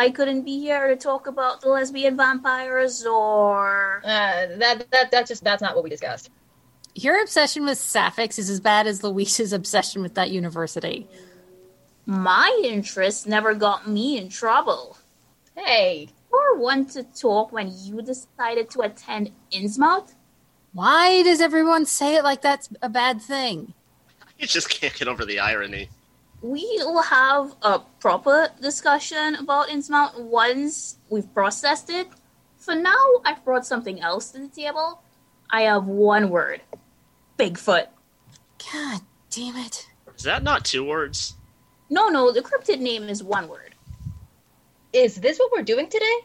I couldn't be here to talk about the lesbian vampires, or Uh, that that that's just that's not what we discussed. Your obsession with Sapphics is as bad as Luis's obsession with that university. my interest never got me in trouble? Hey, Or want to talk when you decided to attend Innsmouth? Why does everyone say it like that's a bad thing? You just can't get over the irony. We will have a proper discussion about Innsmouth once we've processed it. For now, I've brought something else to the table. I have one word Bigfoot. God damn it. Is that not two words? No, no, the cryptid name is one word. is this what we're doing today?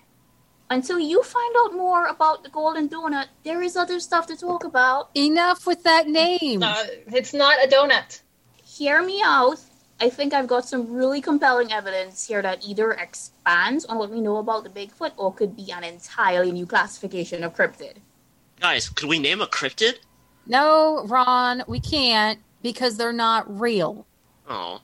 Until you find out more about the Golden Donut, there is other stuff to talk about. Enough with that name. Uh, it's not a donut. Hear me out. I think I've got some really compelling evidence here that either expands on what we know about the Bigfoot or could be an entirely new classification of cryptid. Guys, could we name a cryptid? No, Ron, we can't because they're not real. Oh,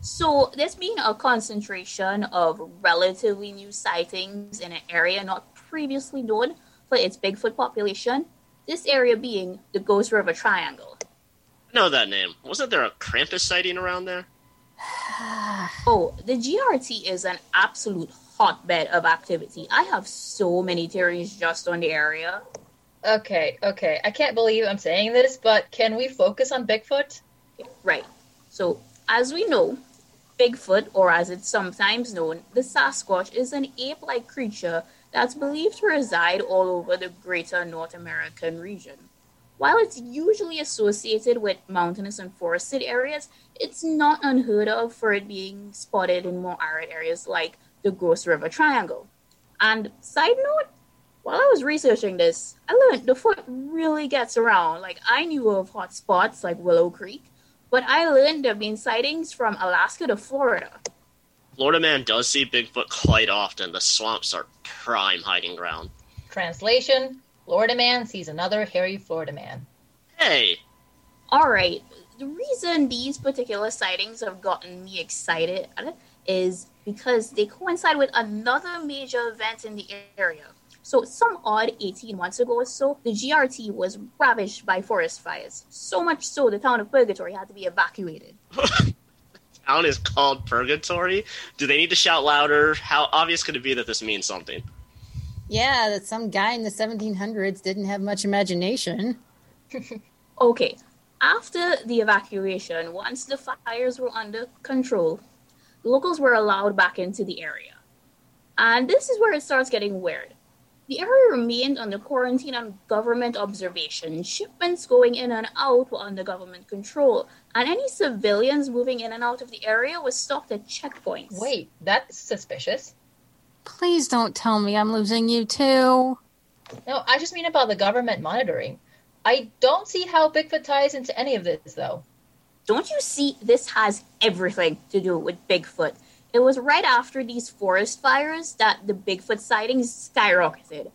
So, this being a concentration of relatively new sightings in an area not previously known for its Bigfoot population, this area being the Ghost River Triangle. I know that name. Wasn't there a Krampus sighting around there? Oh, the GRT is an absolute hotbed of activity. I have so many theories just on the area. Okay, okay. I can't believe I'm saying this, but can we focus on Bigfoot? Right. So, as we know, Bigfoot, or as it's sometimes known, the Sasquatch, is an ape like creature that's believed to reside all over the greater North American region. While it's usually associated with mountainous and forested areas, it's not unheard of for it being spotted in more arid areas like the Ghost River Triangle. And side note, while I was researching this, I learned the foot really gets around. Like I knew of hot spots like Willow Creek, but I learned there have been sightings from Alaska to Florida. Florida man does see Bigfoot quite often. The swamps are prime hiding ground. Translation Florida man sees another hairy Florida man. Hey, All right, the reason these particular sightings have gotten me excited is because they coincide with another major event in the area. So, some odd 18 months ago or so, the GRT was ravaged by forest fires. So much so, the town of Purgatory had to be evacuated. town is called Purgatory. Do they need to shout louder? How obvious could it be that this means something? Yeah, that some guy in the 1700s didn't have much imagination. Okay, after the evacuation, once the fires were under control, locals were allowed back into the area. And this is where it starts getting weird. The area remained under quarantine and government observation. Shipments going in and out were under government control, and any civilians moving in and out of the area was stopped at checkpoints. Wait, that's suspicious. Please don't tell me I'm losing you too. No, I just mean about the government monitoring. I don't see how Bigfoot ties into any of this, though. Don't you see? This has everything to do with Bigfoot. It was right after these forest fires that the Bigfoot sightings skyrocketed.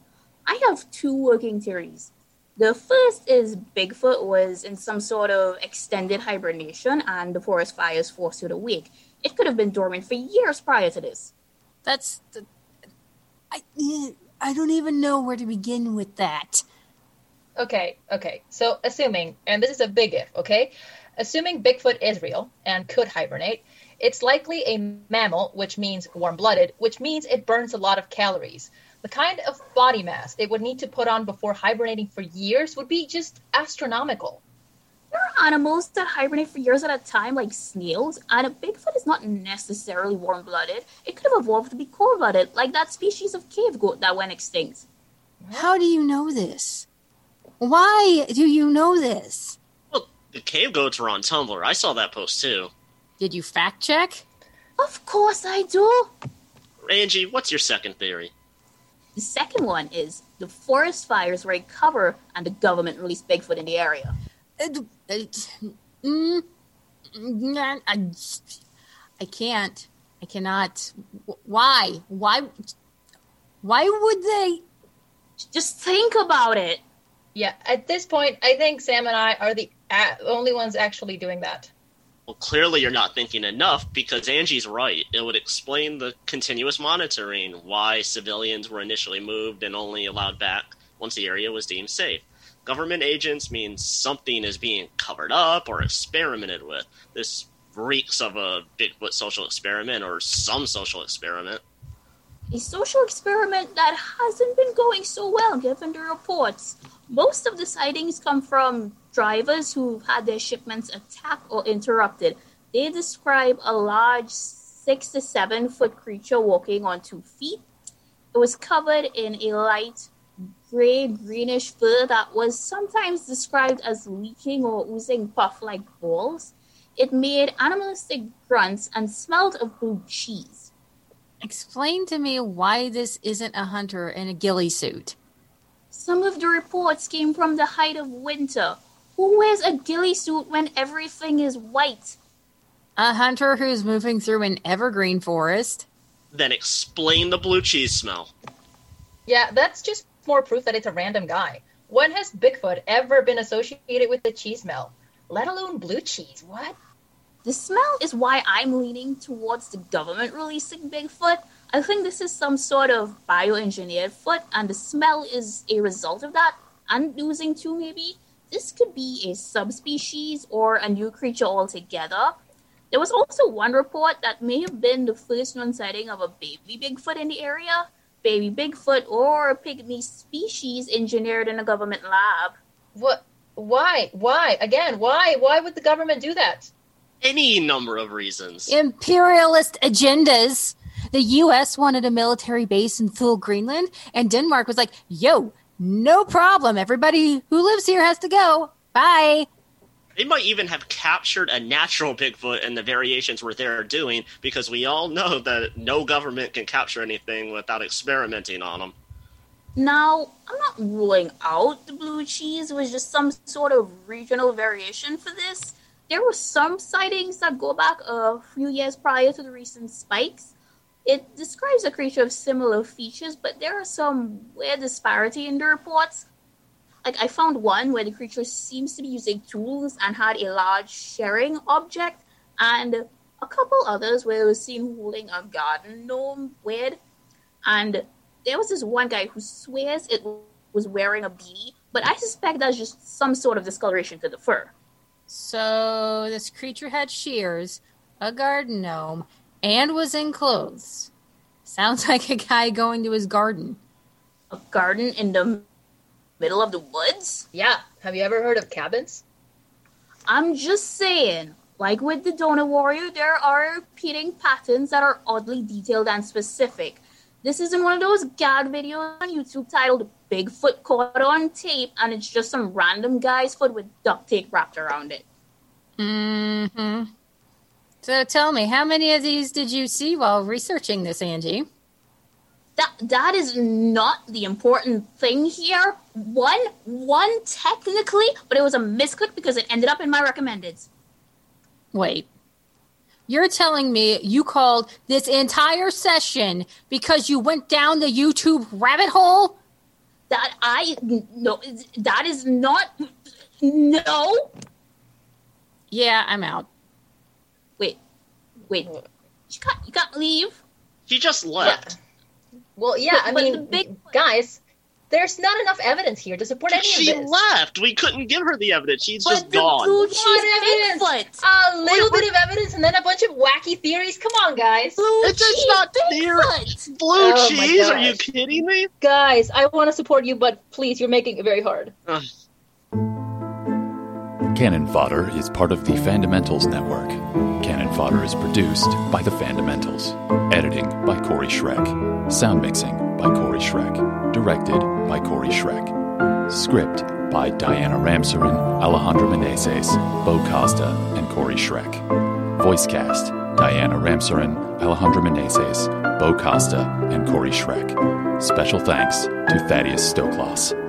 I have two working theories. The first is Bigfoot was in some sort of extended hibernation and the forest fires forced it awake. It could have been dormant for years prior to this. That's the, I mm, I don't even know where to begin with that. Okay, okay. So, assuming, and this is a big if, okay? Assuming Bigfoot is real and could hibernate, it's likely a mammal, which means warm blooded, which means it burns a lot of calories. The kind of body mass it would need to put on before hibernating for years would be just astronomical. There are animals that hibernate for years at a time, like snails, and a Bigfoot is not necessarily warm blooded. It could have evolved to be cold blooded, like that species of cave goat that went extinct. How do you know this? Why do you know this? Well, the cave goats were on Tumblr. I saw that post too. Did you fact check? Of course I do. Angie, what's your second theory? The second one is the forest fires were a cover and the government released Bigfoot in the area. Uh, mm, mm, I, I can't. I cannot. Why? Why? Why would they? Just think about it. Yeah, at this point, I think Sam and I are the only ones actually doing that. Well, clearly you're not thinking enough because Angie's right. It would explain the continuous monitoring, why civilians were initially moved and only allowed back once the area was deemed safe. Government agents means something is being covered up or experimented with. This reeks of a Bigfoot social experiment or some social experiment. A social experiment that hasn't been going so well given the reports. Most of the sightings come from drivers who've had their shipments attacked or interrupted. They describe a large six to seven foot creature walking on two feet. It was covered in a light gray greenish fur that was sometimes described as leaking or oozing puff like balls. It made animalistic grunts and smelled of blue cheese. Explain to me why this isn't a hunter in a ghillie suit. Some of the reports came from the height of winter. Who wears a ghillie suit when everything is white? A hunter who's moving through an evergreen forest. Then explain the blue cheese smell. Yeah, that's just more proof that it's a random guy. When has Bigfoot ever been associated with the cheese smell? Let alone blue cheese. What? The smell is why I'm leaning towards the government releasing Bigfoot. I think this is some sort of bioengineered foot, and the smell is a result of that. And losing too, maybe. This could be a subspecies or a new creature altogether. There was also one report that may have been the first known sighting of a baby Bigfoot in the area baby Bigfoot or a pygmy species engineered in a government lab. What? Why? Why? Again, why? Why would the government do that? Any number of reasons. Imperialist agendas. The US wanted a military base in full Greenland, and Denmark was like, yo, no problem. Everybody who lives here has to go. Bye. They might even have captured a natural Bigfoot and the variations were they're doing because we all know that no government can capture anything without experimenting on them. Now, I'm not ruling out the blue cheese was just some sort of regional variation for this. There were some sightings that go back a few years prior to the recent spikes. It describes a creature of similar features, but there are some weird disparity in the reports like I found one where the creature seems to be using tools and had a large sharing object, and a couple others where it was seen holding a garden gnome weird. And there was this one guy who swears it was wearing a beanie, but I suspect that's just some sort of discoloration to the fur. So this creature had shears, a garden gnome, and was in clothes. Sounds like a guy going to his garden. A garden in the middle of the woods? Yeah. Have you ever heard of cabins? I'm just saying, like with the Donut Warrior, there are repeating patterns that are oddly detailed and specific. This isn't one of those gag videos on YouTube titled Bigfoot Caught on Tape, and it's just some random guy's foot with duct tape wrapped around it. Mm hmm. So tell me, how many of these did you see while researching this, Angie? That that is not the important thing here. One one technically, but it was a misclick because it ended up in my recommendeds. Wait. You're telling me you called this entire session because you went down the YouTube rabbit hole? That I no that is not no. Yeah, I'm out. Wait. Wait. You can't you can't leave. He just left. Yeah. Well, yeah, But- I mean, big- guys, there's not enough evidence here to support any She of this. She left. We couldn't give her the evidence. She's But just gone. blue cheese evidence? Bigfoot. A little bit of evidence and then a bunch of wacky theories. Come on, guys. Blue It's just cheese not. Bigfoot. Blue Oh cheese? Are you kidding me? Guys, I want to support you, but please, you're making it very hard. Cannon Fodder is part of the Fundamentals Network. Cannon Fodder is produced by the Fundamentals. Editing by Corey Schreck. Sound mixing by Corey Schreck. Directed by Corey Schreck. Script by Diana Ramsarin, Alejandro Meneses, Bo Costa, and Corey Schreck. Voice cast Diana Ramsarin, Alejandro Meneses, Bo Costa, and Corey Schreck. Special thanks to Thaddeus Stoklos.